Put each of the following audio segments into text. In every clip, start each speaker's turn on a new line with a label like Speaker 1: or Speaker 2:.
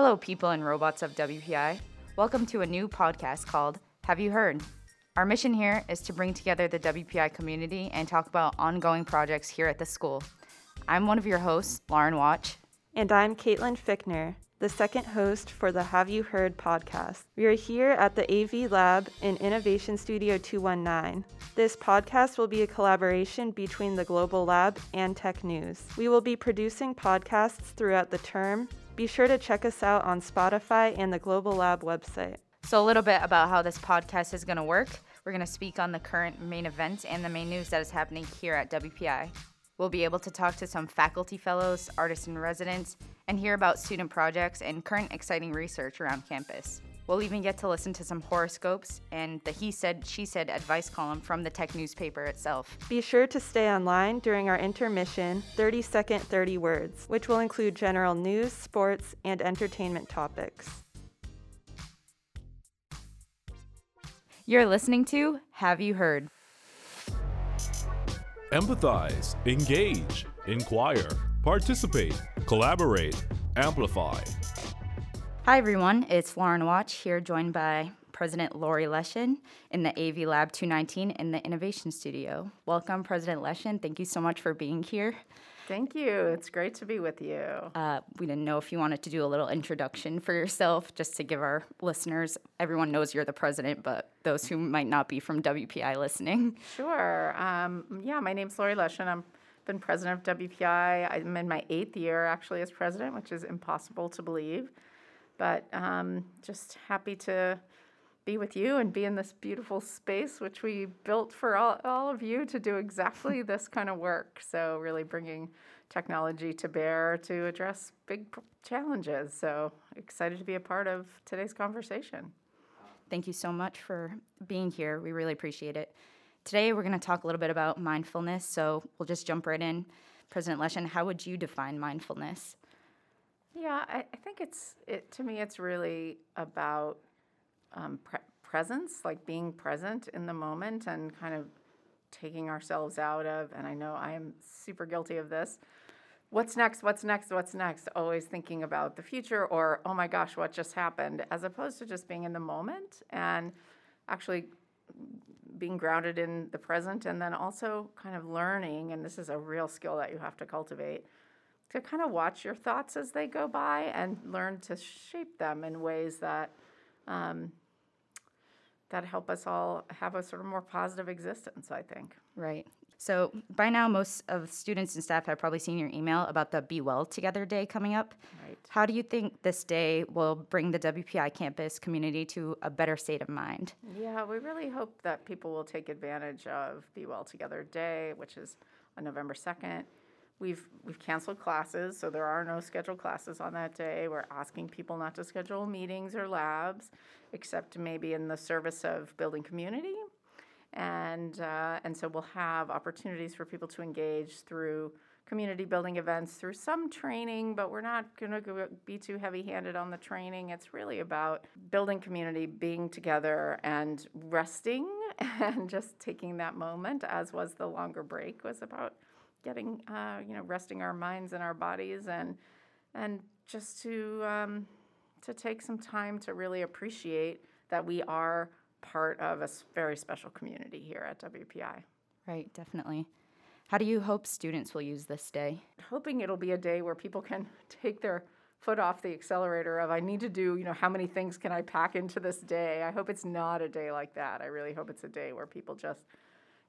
Speaker 1: Hello, people and robots of WPI. Welcome to a new podcast called Have You Heard? Our mission here is to bring together the WPI community and talk about ongoing projects here at the school. I'm one of your hosts, Lauren Watch.
Speaker 2: And I'm Caitlin Fickner, the second host for the Have You Heard podcast. We are here at the AV Lab in Innovation Studio 219. This podcast will be a collaboration between the Global Lab and Tech News. We will be producing podcasts throughout the term. Be sure to check us out on Spotify and the Global Lab website.
Speaker 1: So, a little bit about how this podcast is going to work. We're going to speak on the current main events and the main news that is happening here at WPI. We'll be able to talk to some faculty fellows, artists in residence, and hear about student projects and current exciting research around campus. We'll even get to listen to some horoscopes and the He Said, She Said advice column from the tech newspaper itself.
Speaker 2: Be sure to stay online during our intermission 30 Second 30 Words, which will include general news, sports, and entertainment topics.
Speaker 1: You're listening to Have You Heard?
Speaker 3: Empathize, engage, inquire, participate, collaborate, amplify.
Speaker 1: Hi, everyone. It's Lauren Watch here, joined by President Laurie Leshin in the AV Lab 219 in the Innovation Studio. Welcome, President Leshin. Thank you so much for being here.
Speaker 4: Thank you. It's great to be with you.
Speaker 1: Uh, we didn't know if you wanted to do a little introduction for yourself, just to give our listeners. Everyone knows you're the president, but those who might not be from WPI listening.
Speaker 4: Sure. Um, yeah, my name's Laurie Leshin. I'm been president of WPI. I'm in my eighth year actually as president, which is impossible to believe, but um, just happy to be with you and be in this beautiful space, which we built for all, all of you to do exactly this kind of work. So, really bringing technology to bear to address big challenges. So, excited to be a part of today's conversation.
Speaker 1: Thank you so much for being here. We really appreciate it. Today, we're going to talk a little bit about mindfulness. So, we'll just jump right in. President Leshin, how would you define mindfulness?
Speaker 4: Yeah, I, I think it's it to me. It's really about um, pre- presence, like being present in the moment and kind of taking ourselves out of, and I know I am super guilty of this. What's next? What's next? What's next? Always thinking about the future or, oh my gosh, what just happened, as opposed to just being in the moment and actually being grounded in the present and then also kind of learning, and this is a real skill that you have to cultivate, to kind of watch your thoughts as they go by and learn to shape them in ways that um, that help us all have a sort of more positive existence, I think.
Speaker 1: Right. So by now, most of students and staff have probably seen your email about the Be Well Together Day coming up.
Speaker 4: Right.
Speaker 1: How do you think this day will bring the WPI campus community to a better state of mind?
Speaker 4: Yeah, we really hope that people will take advantage of Be Well Together Day, which is on November 2nd. We've we've canceled classes, so there are no scheduled classes on that day. We're asking people not to schedule meetings or labs, except maybe in the service of building community, and uh, and so we'll have opportunities for people to engage through community building events, through some training, but we're not going to be too heavy-handed on the training. It's really about building community, being together, and resting, and just taking that moment. As was the longer break was about getting uh, you know resting our minds and our bodies and and just to um, to take some time to really appreciate that we are part of a very special community here at WPI.
Speaker 1: Right, definitely. How do you hope students will use this day?
Speaker 4: Hoping it'll be a day where people can take their foot off the accelerator of I need to do, you know, how many things can I pack into this day? I hope it's not a day like that. I really hope it's a day where people just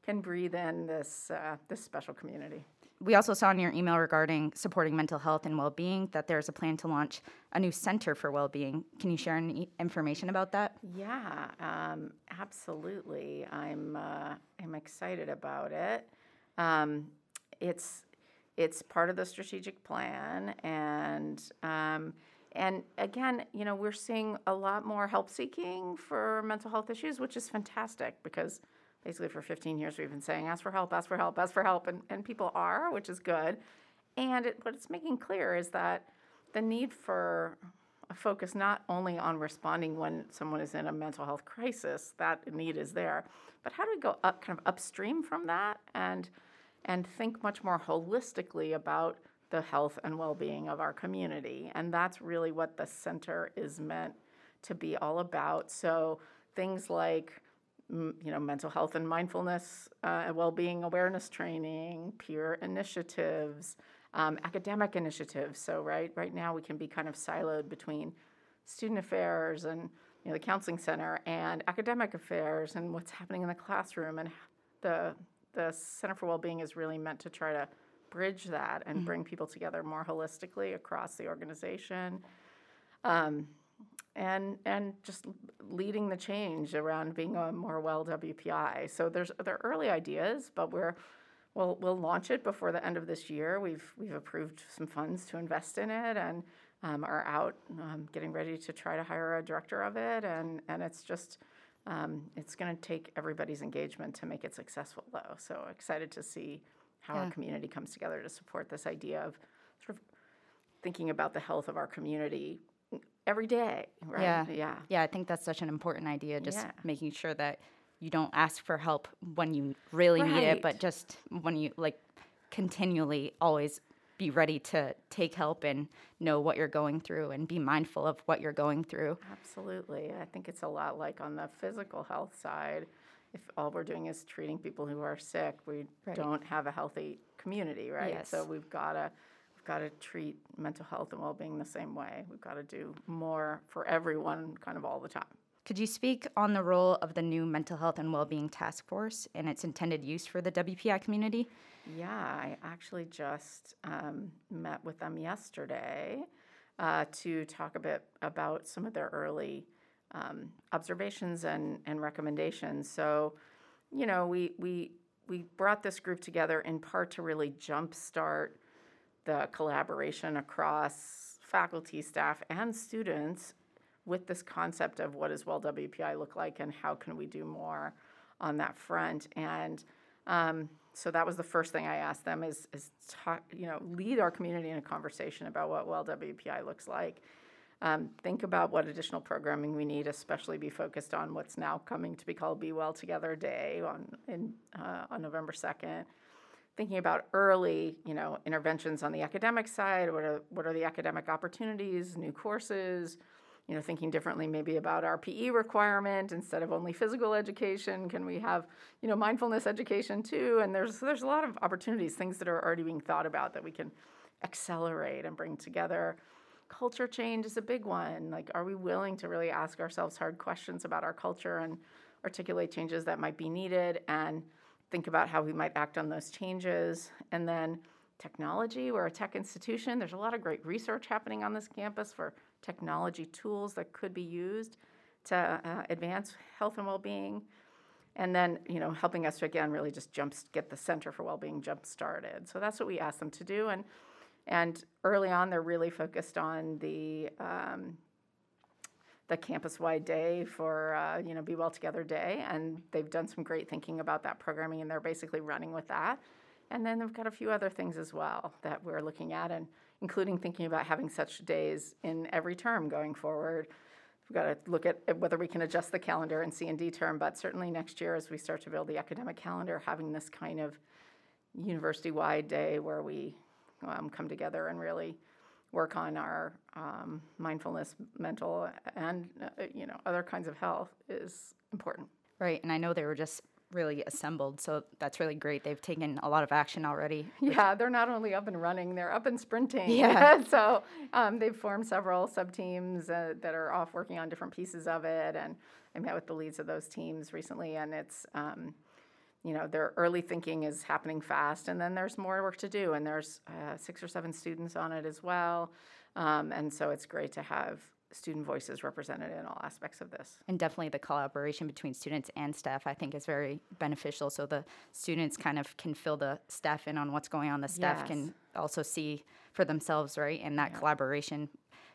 Speaker 4: can breathe in this uh, this special community.
Speaker 1: We also saw in your email regarding supporting mental health and well-being that there's a plan to launch a new center for well-being. Can you share any information about that?
Speaker 4: Yeah, um, absolutely. I'm uh, I'm excited about it. Um, it's it's part of the strategic plan, and um, and again, you know, we're seeing a lot more help seeking for mental health issues, which is fantastic because basically for 15 years we've been saying ask for help ask for help ask for help and, and people are which is good. And it, what it's making clear is that the need for a focus not only on responding when someone is in a mental health crisis that need is there but how do we go up kind of upstream from that and and think much more holistically about the health and well-being of our community? And that's really what the center is meant to be all about. So things like m- you know mental health and mindfulness uh, and well-being awareness training peer initiatives um, academic initiatives. So right right now we can be kind of siloed between student affairs and you know, the counseling center and academic affairs and what's happening in the classroom. And the the Center for well-being is really meant to try to bridge that and bring people together more holistically across the organization. Um, and and just leading the change around being a more well WPI. So there's there are early ideas, but we're we'll we'll launch it before the end of this year. We've we've approved some funds to invest in it and um, are out um, getting ready to try to hire a director of it. And and it's just um, it's going to take everybody's engagement to make it successful, though. So excited to see how
Speaker 1: Yeah.
Speaker 4: our community comes together to support this idea of sort of thinking about the health of our community every day, right?
Speaker 1: Yeah.
Speaker 4: Yeah.
Speaker 1: Yeah, I think that's such an important idea. Just
Speaker 4: Yeah.
Speaker 1: making sure that you don't ask for help when you really need it, but just when you like continually always be ready to take help and know what you're going through and be mindful of what you're going through.
Speaker 4: Absolutely. I think it's a lot like on the physical health side. If all we're doing is treating people who are sick, we
Speaker 1: Right.
Speaker 4: don't have a healthy community, right?
Speaker 1: Yes.
Speaker 4: So we've got to got to treat mental health and well-being the same way. We've got to do more for everyone kind of all the time.
Speaker 1: Could you speak on the role of the new Mental Health and Wellbeing Task Force and its intended use for the WPI community?
Speaker 4: Yeah, I actually just um, met with them yesterday uh, to talk a bit about some of their early um, observations and, and recommendations. So, you know, we, we, we brought this group together in part to really jumpstart the collaboration across faculty, staff, and students with this concept of what does well WPI look like and how can we do more on that front. And um, so that was the first thing I asked them is, is talk, you know, lead our community in a conversation about what well WPI looks like. Um, think about what additional programming we need, especially be focused on what's now coming to be called Be Well Together Day on in uh, on November second. Thinking about early, you know, interventions on the academic side. What are what are the academic opportunities? New courses. You know, thinking differently maybe about our PE requirement instead of only physical education. Can we have you know mindfulness education too? And there's there's a lot of opportunities, things that are already being thought about that we can accelerate and bring together culture change is a big one. Like, are we willing to really ask ourselves hard questions about our culture and articulate changes that might be needed and think about how we might act on those changes? And then technology, we're a tech institution. There's a lot of great research happening on this campus for technology tools that could be used to uh, advance health and well-being and then you know helping us to again really just jump get the center for well-being jump started so that's what we asked them to do and and early on, they're really focused on the um, the campus-wide day for uh, you know Be Well Together Day, and they've done some great thinking about that programming, and they're basically running with that. And then they've got a few other things as well that we're looking at, and including thinking about having such days in every term going forward. We've got to look at whether we can adjust the calendar in C and D term, but certainly next year as we start to build the academic calendar, having this kind of university-wide day where we um, come together and really work on our um, mindfulness, mental, and uh, you know other kinds of health is important.
Speaker 1: Right, and I know they were just really assembled, so that's really great. They've taken a lot of action already.
Speaker 4: Yeah, they're not only up and running, they're up and sprinting.
Speaker 1: Yeah.
Speaker 4: so um, they've formed several sub teams uh, that are off working on different pieces of it. And I met with the leads of those teams recently, and it's, um, you know, their early thinking is happening fast. And then there's more work to do, and there's uh, six or seven students on it as well. Um, and so it's great to have student voices represented in all aspects of this.
Speaker 1: And definitely the collaboration between students and staff, I think, is very beneficial. So the students kind of can fill the staff in on what's going on. The staff
Speaker 4: Yes.
Speaker 1: can also see for themselves, right? And that collaboration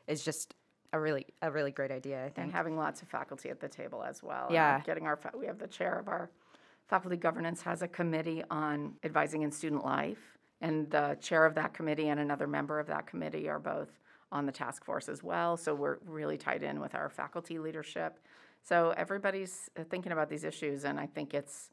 Speaker 1: is just a really a really great idea. I think.
Speaker 4: and having lots of faculty at the table as well. and
Speaker 1: Yeah.
Speaker 4: Getting our, we have the chair of our faculty governance has a committee on advising in student life. And the chair of that committee and another member of that committee are both on the task force as well. So we're really tied in with our faculty leadership. So everybody's thinking about these issues, and I think it's,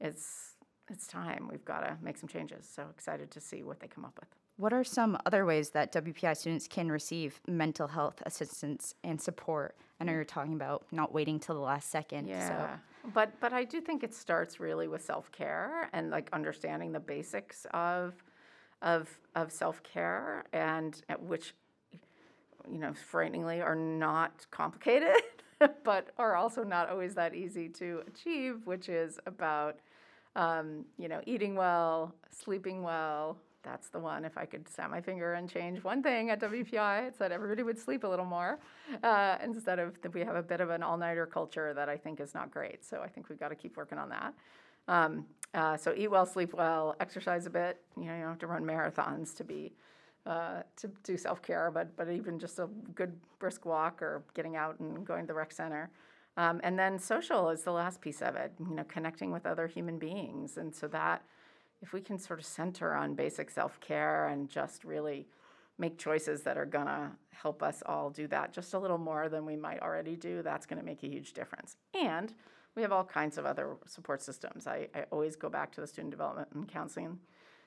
Speaker 4: it's, it's time. We've got to make some changes. So excited to see what they come up with.
Speaker 1: What are some other ways that WPI students can receive mental health assistance and support? I know hmm. you're talking about not waiting till the last second.
Speaker 4: Yeah.
Speaker 1: So.
Speaker 4: But but I do think it starts really with self care and like understanding the basics of of of self care and which you know frighteningly are not complicated, but are also not always that easy to achieve. Which is about um, you know eating well, sleeping well, that's the one. If I could snap my finger and change one thing at WPI, it's that everybody would sleep a little more uh, instead of we have a bit of an all-nighter culture that I think is not great. So I think we've got to keep working on that. Um, uh, so eat well, sleep well, exercise a bit. You know, you don't have to run marathons to be uh, to do self-care, but but even just a good brisk walk or getting out and going to the rec center. Um, and then social is the last piece of it. You know, connecting with other human beings, and so that if we can sort of center on basic self care and just really make choices that are going to help us all do that just a little more than we might already do, that's going to make a huge difference. And we have all kinds of other support systems. I, I always go back to the Student Development and Counseling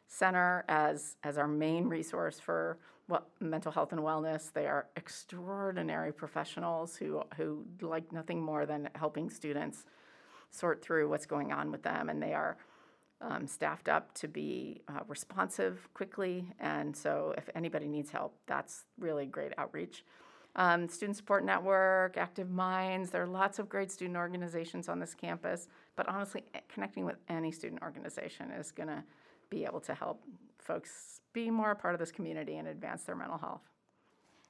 Speaker 4: Center as, as our main resource for well, mental health and wellness. They are extraordinary professionals who, who like nothing more than helping students sort through what's going on with them, and they are um, staffed up to be uh, responsive quickly. And so, if anybody needs help, that's really great outreach. Um, student Support Network, Active Minds, there are lots of great student organizations on this campus. But honestly, connecting with any student organization is going to be able to help folks be more a part of this community and advance their mental health.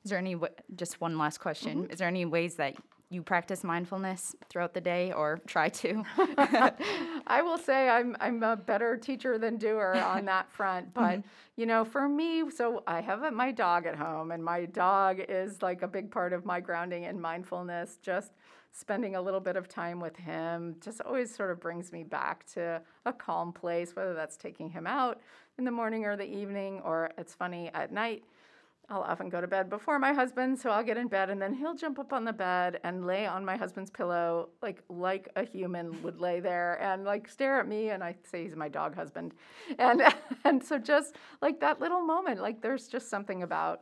Speaker 1: Is there any, just one last question, mm-hmm. is there any ways that you practice mindfulness throughout the day or try to?
Speaker 4: I will say I'm I'm a better teacher than doer on that front. But mm-hmm. you know, for me, so I have a, my dog at home, and my dog is like a big part of my grounding and mindfulness. Just spending a little bit of time with him just always sort of brings me back to a calm place, whether that's taking him out in the morning or the evening, or it's funny at night I'll often go to bed before my husband, so I'll get in bed and then he'll jump up on the bed and lay on my husband's pillow like like a human would lay there and like stare at me and I say he's my dog husband. And and so just like that little moment, like there's just something about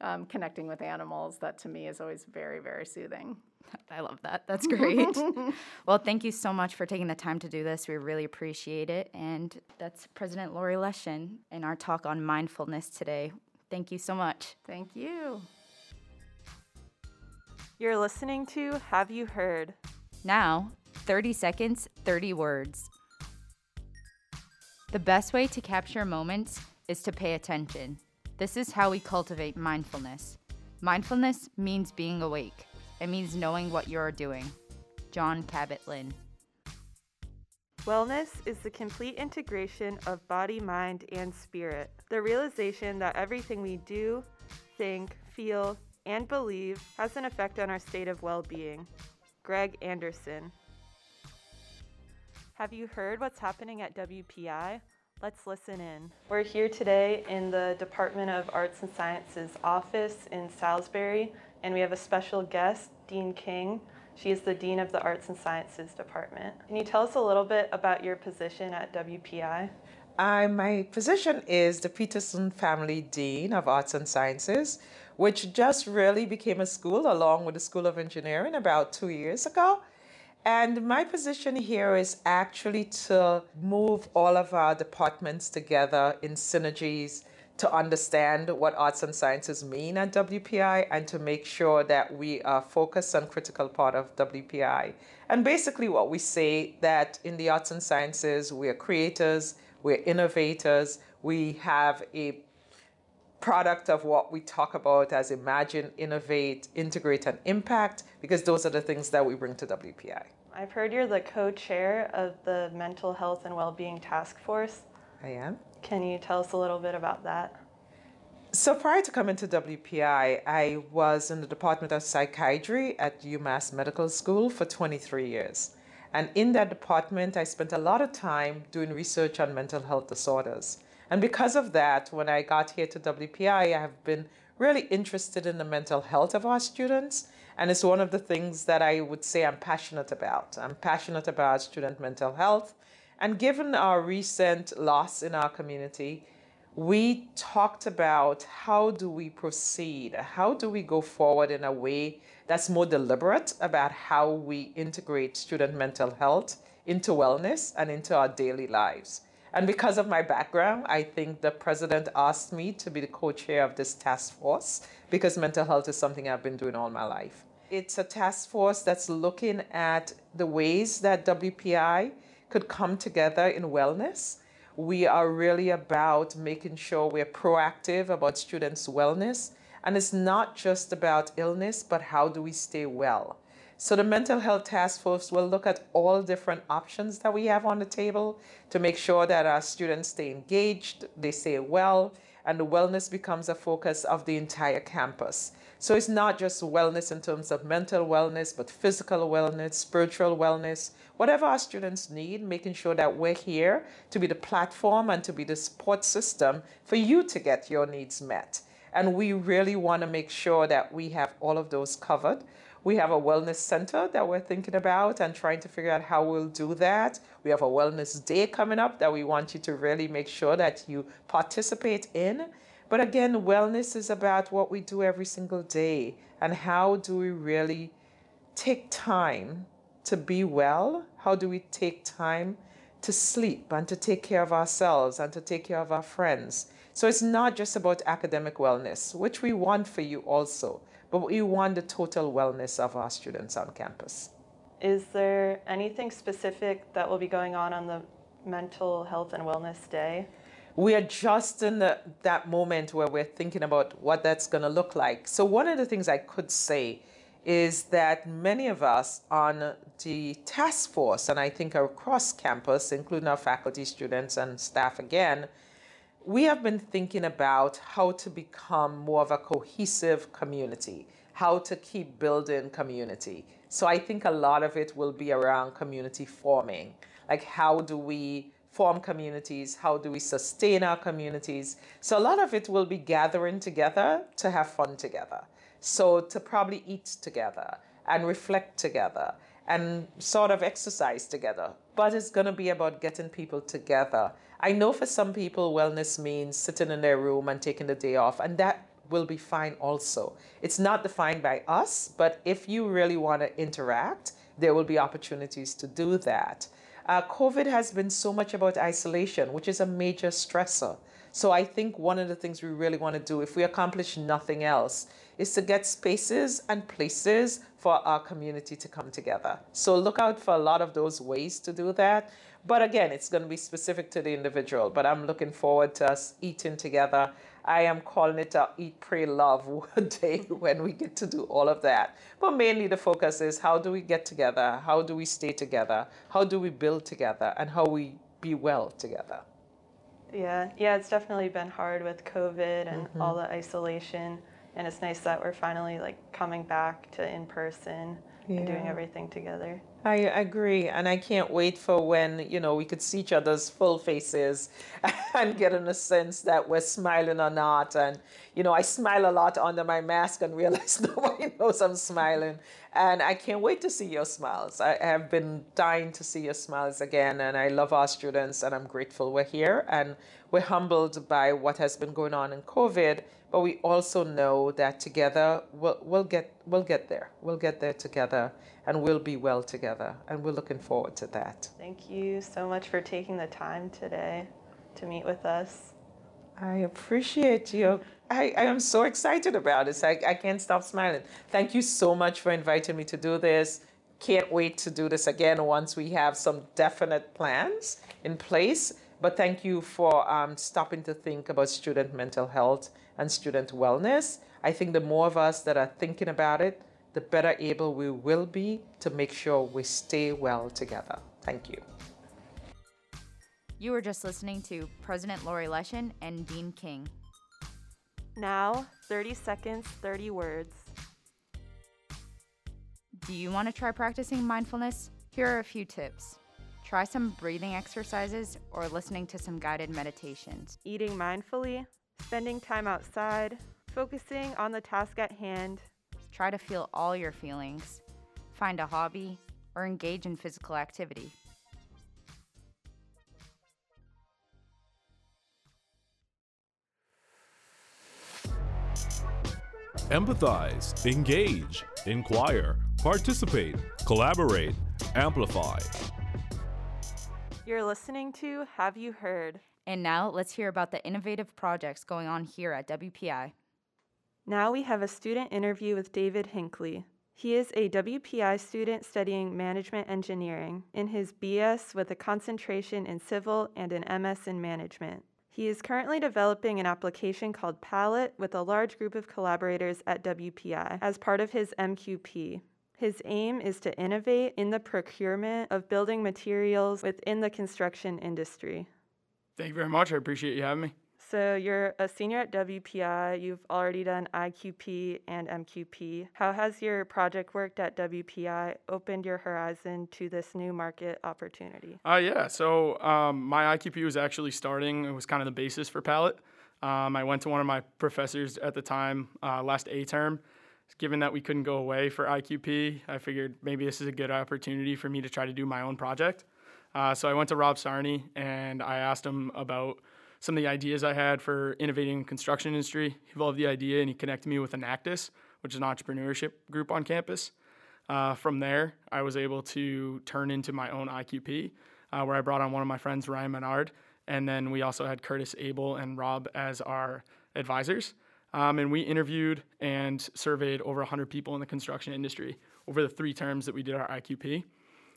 Speaker 4: um, connecting with animals that to me is always very, very soothing.
Speaker 1: I love that. That's great. well, thank you so much for taking the time to do this. We really appreciate it. And that's President Laurie Leshin in our talk on mindfulness today. Thank you so much.
Speaker 4: Thank you.
Speaker 2: You're listening to Have You Heard?
Speaker 1: Now, 30 seconds, 30 words. The best way to capture moments is to pay attention. This is how we cultivate mindfulness. Mindfulness means being awake, it means knowing what you're doing. Jon Kabat-Zinn.
Speaker 2: Wellness is the complete integration of body, mind, and spirit. The realization that everything we do, think, feel, and believe has an effect on our state of well being. Greg Anderson. Have you heard what's happening at WPI? Let's listen in. We're here today in the Department of Arts and Sciences office in Salisbury, and we have a special guest, Dean King. She is the Dean of the Arts and Sciences Department. Can you tell us a little bit about your position at WPI?
Speaker 5: Uh, my position is the Peterson Family Dean of Arts and Sciences, which just really became a school along with the School of Engineering about two years ago. And my position here is actually to move all of our departments together in synergies to understand what arts and sciences mean at WPI and to make sure that we are focused on critical part of WPI. And basically what we say that in the arts and sciences, we are creators, we're innovators, we have a product of what we talk about as imagine, innovate, integrate, and impact, because those are the things that we bring to WPI.
Speaker 2: I've heard you're the co chair of the Mental Health and Wellbeing Task Force.
Speaker 5: I am.
Speaker 2: Can you tell us a little bit about that?
Speaker 5: So prior to coming to WPI, I was in the Department of Psychiatry at UMass Medical School for 23 years. And in that department, I spent a lot of time doing research on mental health disorders. And because of that, when I got here to WPI, I have been really interested in the mental health of our students. And it's one of the things that I would say I'm passionate about. I'm passionate about student mental health and given our recent loss in our community, we talked about how do we proceed? How do we go forward in a way that's more deliberate about how we integrate student mental health into wellness and into our daily lives? And because of my background, I think the president asked me to be the co chair of this task force because mental health is something I've been doing all my life. It's a task force that's looking at the ways that WPI could come together in wellness. We are really about making sure we're proactive about students' wellness. And it's not just about illness, but how do we stay well? So the mental health task force will look at all different options that we have on the table to make sure that our students stay engaged, they stay well, and the wellness becomes a focus of the entire campus. So it's not just wellness in terms of mental wellness, but physical wellness, spiritual wellness, whatever our students need, making sure that we're here to be the platform and to be the support system for you to get your needs met. And we really want to make sure that we have all of those covered. We have a wellness center that we're thinking about and trying to figure out how we'll do that. We have a wellness day coming up that we want you to really make sure that you participate in. But again, wellness is about what we do every single day and how do we really take time to be well? How do we take time to sleep and to take care of ourselves and to take care of our friends? So it's not just about academic wellness, which we want for you also, but we want the total wellness of our students on campus.
Speaker 2: Is there anything specific that will be going on on the Mental Health and Wellness Day?
Speaker 5: We are just in the, that moment where we're thinking about what that's going to look like. So, one of the things I could say is that many of us on the task force, and I think across campus, including our faculty, students, and staff again, we have been thinking about how to become more of a cohesive community, how to keep building community. So I think a lot of it will be around community forming. Like, how do we form communities? How do we sustain our communities? So a lot of it will be gathering together to have fun together. So to probably eat together and reflect together and sort of exercise together. But it's going to be about getting people together I know for some people, wellness means sitting in their room and taking the day off, and that will be fine also. It's not defined by us, but if you really want to interact, there will be opportunities to do that. Uh, COVID has been so much about isolation, which is a major stressor. So I think one of the things we really want to do, if we accomplish nothing else, is to get spaces and places for our community to come together. So look out for a lot of those ways to do that. But again, it's going to be specific to the individual. But I'm looking forward to us eating together. I am calling it a eat, pray, love day when we get to do all of that. But mainly the focus is how do we get together? How do we stay together? How do we build together? And how we be well together.
Speaker 2: Yeah, yeah, it's definitely been hard with COVID and mm-hmm. all the isolation. And it's nice that we're finally like coming back to in person yeah. and doing everything together.
Speaker 5: I agree, and I can't wait for when you know we could see each other's full faces and get in a sense that we're smiling or not. And you know, I smile a lot under my mask and realize nobody knows I'm smiling. And I can't wait to see your smiles. I have been dying to see your smiles again, and I love our students, and I'm grateful we're here, and we're humbled by what has been going on in COVID but we also know that together we'll, we'll get we'll get there. We'll get there together, and we'll be well together. And we're looking forward to that.
Speaker 2: Thank you so much for taking the time today to meet with us.
Speaker 5: I appreciate you. I, I am so excited about this. I, I can't stop smiling. Thank you so much for inviting me to do this. Can't wait to do this again once we have some definite plans in place. But thank you for um, stopping to think about student mental health and student wellness. I think the more of us that are thinking about it, the better able we will be to make sure we stay well together. Thank you.
Speaker 1: You were just listening to President Laurie Leshin and Dean King.
Speaker 2: Now, 30 seconds, 30 words.
Speaker 1: Do you want to try practicing mindfulness? Here are a few tips. Try some breathing exercises or listening to some guided meditations.
Speaker 2: Eating mindfully, spending time outside, focusing on the task at hand.
Speaker 1: Try to feel all your feelings. Find a hobby or engage in physical activity.
Speaker 3: Empathize, engage, inquire, participate, collaborate, amplify.
Speaker 2: You're listening to Have You Heard?
Speaker 1: And now let's hear about the innovative projects going on here at WPI.
Speaker 2: Now we have a student interview with David Hinckley. He is a WPI student studying management engineering in his BS with a concentration in civil and an MS in management. He is currently developing an application called Palette with a large group of collaborators at WPI as part of his MQP. His aim is to innovate in the procurement of building materials within the construction industry.
Speaker 6: Thank you very much. I appreciate you having me.
Speaker 2: So, you're a senior at WPI. You've already done IQP and MQP. How has your project worked at WPI opened your horizon to this new market opportunity?
Speaker 6: Uh, yeah, so um, my IQP was actually starting, it was kind of the basis for Palette. Um, I went to one of my professors at the time, uh, last A term, given that we couldn't go away for IQP, I figured maybe this is a good opportunity for me to try to do my own project. Uh, so I went to Rob Sarney and I asked him about some of the ideas I had for innovating in construction industry. He loved the idea and he connected me with Enactus, which is an entrepreneurship group on campus. Uh, from there, I was able to turn into my own IQP, uh, where I brought on one of my friends, Ryan Menard, and then we also had Curtis Abel and Rob as our advisors. Um, and we interviewed and surveyed over 100 people in the construction industry over the three terms that we did our IQP.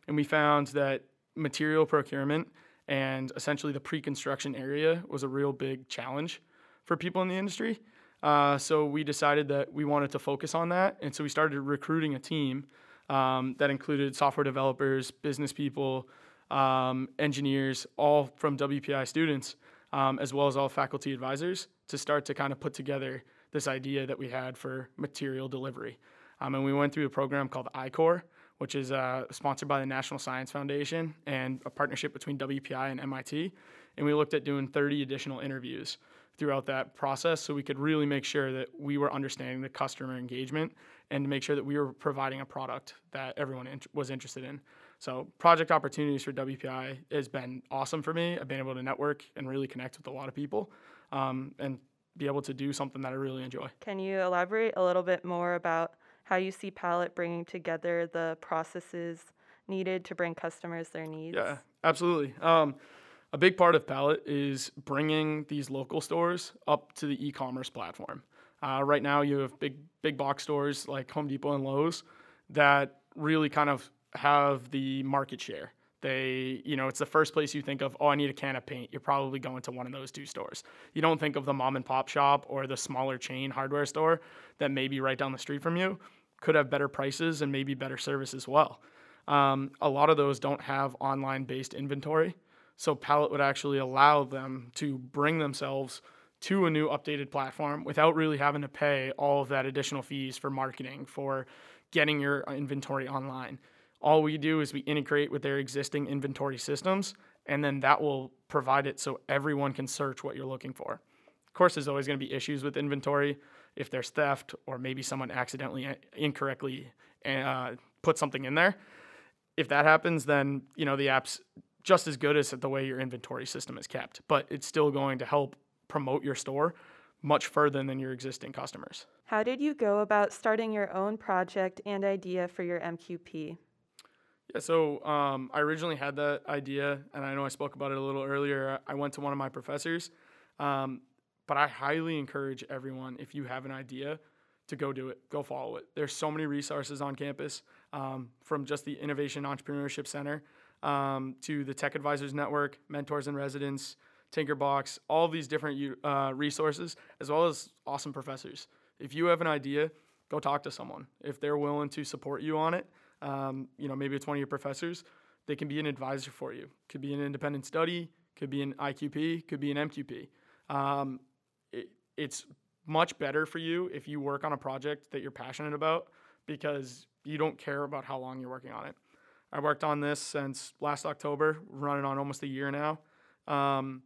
Speaker 6: And we found that material procurement and essentially the pre-construction area was a real big challenge for people in the industry. Uh, so we decided that we wanted to focus on that, and so we started recruiting a team um, that included software developers, business people, um, engineers, all from WPI students, um, as well as all faculty advisors, to start to kind of put together this idea that we had for material delivery. Um, and we went through a program called I-Corps, which is uh, sponsored by the National Science Foundation and a partnership between WPI and MIT. And we looked at doing 30 additional interviews throughout that process so we could really make sure that we were understanding the customer engagement and to make sure that we were providing a product that everyone was interested in. So, project opportunities for WPI has been awesome for me. I've been able to network and really connect with a lot of people um, and be able to do something that I really enjoy.
Speaker 2: Can you elaborate a little bit more about how you see Palette bringing together the processes needed to bring customers their needs?
Speaker 6: Yeah, absolutely. Um, a big part of Palette is bringing these local stores up to the e-commerce platform. Uh, right now, you have big big box stores like Home Depot and Lowe's that really kind of have the market share. They, you know, it's the first place you think of, oh, I need a can of paint. You're probably going to one of those two stores. You don't think of the mom and pop shop or the smaller chain hardware store that may be right down the street from you could have better prices and maybe better service as well. Um, a lot of those don't have online based inventory. So Palette would actually allow them to bring themselves to a new updated platform without really having to pay all of that additional fees for marketing, for getting your inventory online. All we do is we integrate with their existing inventory systems, and then that will provide it so everyone can search what you're looking for. Of course, there's always going to be issues with inventory if there's theft or maybe someone accidentally uh, incorrectly uh, put something in there. If that happens, then you know the app's just as good as the way your inventory system is kept, but it's still going to help promote your store much further than your existing customers.
Speaker 2: How did you go about starting your own project and idea for your MQP?
Speaker 6: Yeah, so um, I originally had that idea, and I know I spoke about it a little earlier. I went to one of my professors. Um, but I highly encourage everyone, if you have an idea, to go do it, go follow it. There's so many resources on campus, um, from just the Innovation Entrepreneurship Center um, to the Tech Advisors Network, Mentors in Residence, Tinkerbox, all these different uh, resources, as well as awesome professors. If you have an idea, go talk to someone. If they're willing to support you on it, um, you know, maybe it's one of your professors, they can be an advisor for you. Could be an independent study, could be an IQP, could be an MQP. Um, it's much better for you if you work on a project that you're passionate about because you don't care about how long you're working on it. I worked on this since last October, running on almost a year now. Um,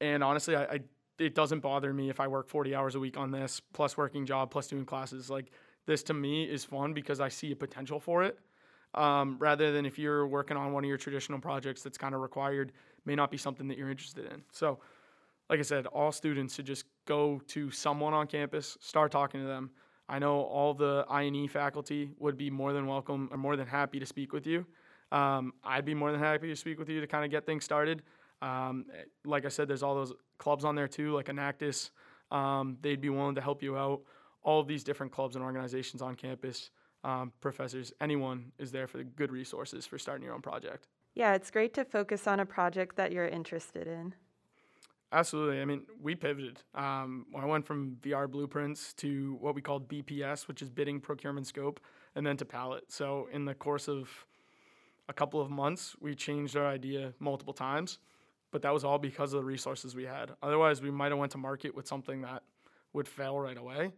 Speaker 6: and honestly, I, I, it doesn't bother me if I work 40 hours a week on this, plus working job, plus doing classes. Like this to me is fun because I see a potential for it. Um, rather than if you're working on one of your traditional projects that's kind of required, may not be something that you're interested in. So like I said, all students should just go to someone on campus, start talking to them. I know all the I&E faculty would be more than welcome or more than happy to speak with you. Um, I'd be more than happy to speak with you to kind of get things started. Um, like I said, there's all those clubs on there too, like Enactus. Um, they'd be willing to help you out. All of these different clubs and organizations on campus, um, professors, anyone is there for the good resources for starting your own project.
Speaker 2: Yeah, it's great to focus on a project that you're interested in.
Speaker 6: Absolutely. I mean, we pivoted. Um, I went from VR blueprints to what we called BPS, which is bidding, procurement, scope, and then to palette. So in the course of a couple of months, we changed our idea multiple times, but that was all because of the resources we had. Otherwise, we might have went to market with something that would fail right away.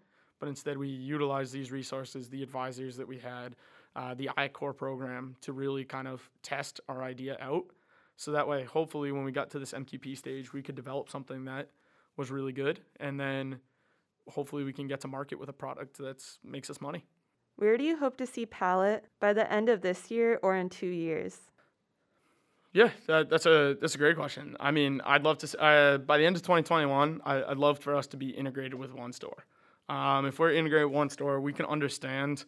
Speaker 6: But instead, we utilized these resources, the advisors that we had, uh, the I-Corps program to really kind of test our idea out so that way, hopefully, when we got to this MQP stage, we could develop something that was really good, and then hopefully we can get to market with a product that makes us money.
Speaker 2: Where do you hope to see Palette by the end of this year or in two years?
Speaker 6: Yeah, that, that's a that's a great question. I mean, I'd love to uh, by the end of 2021, I, would love for us to be integrated with one store. Um, if we're integrated one store, we can understand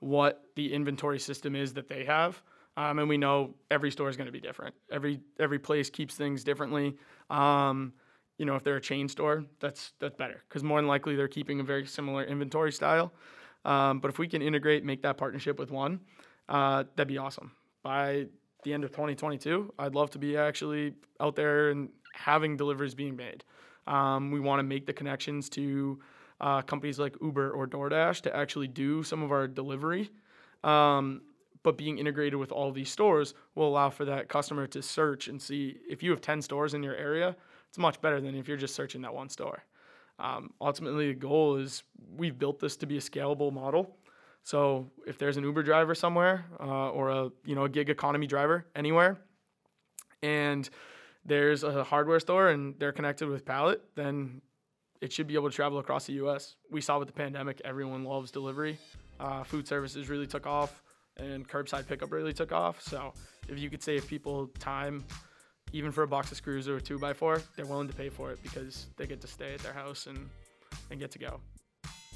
Speaker 6: what the inventory system is that they have um, and we know every store is going to be different. Every every place keeps things differently. Um, you know, if they're a chain store, that's that's better because more than likely they're keeping a very similar inventory style. Um, but if we can integrate, make that partnership with one, uh, that'd be awesome. By the end of 2022, I'd love to be actually out there and having deliveries being made. Um, we want to make the connections to uh, companies like Uber or DoorDash to actually do some of our delivery. Um, but being integrated with all these stores will allow for that customer to search and see if you have 10 stores in your area it's much better than if you're just searching that one store um, ultimately the goal is we've built this to be a scalable model so if there's an uber driver somewhere uh, or a you know a gig economy driver anywhere and there's a hardware store and they're connected with palette then it should be able to travel across the us we saw with the pandemic everyone loves delivery uh, food services really took off and curbside pickup really took off. So if you could save people time, even for a box of screws or a two by four, they're willing to pay for it because they get to stay at their house and, and get to go.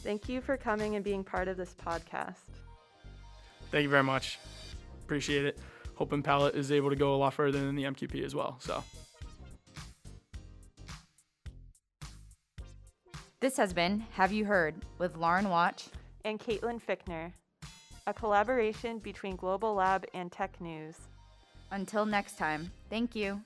Speaker 2: Thank you for coming and being part of this podcast.
Speaker 6: Thank you very much. Appreciate it. Hoping Palette is able to go a lot further than the MQP as well. So.
Speaker 1: This has been Have You Heard with Lauren Watch
Speaker 2: and Caitlin Fickner a collaboration between Global Lab and Tech News.
Speaker 1: Until next time, thank you.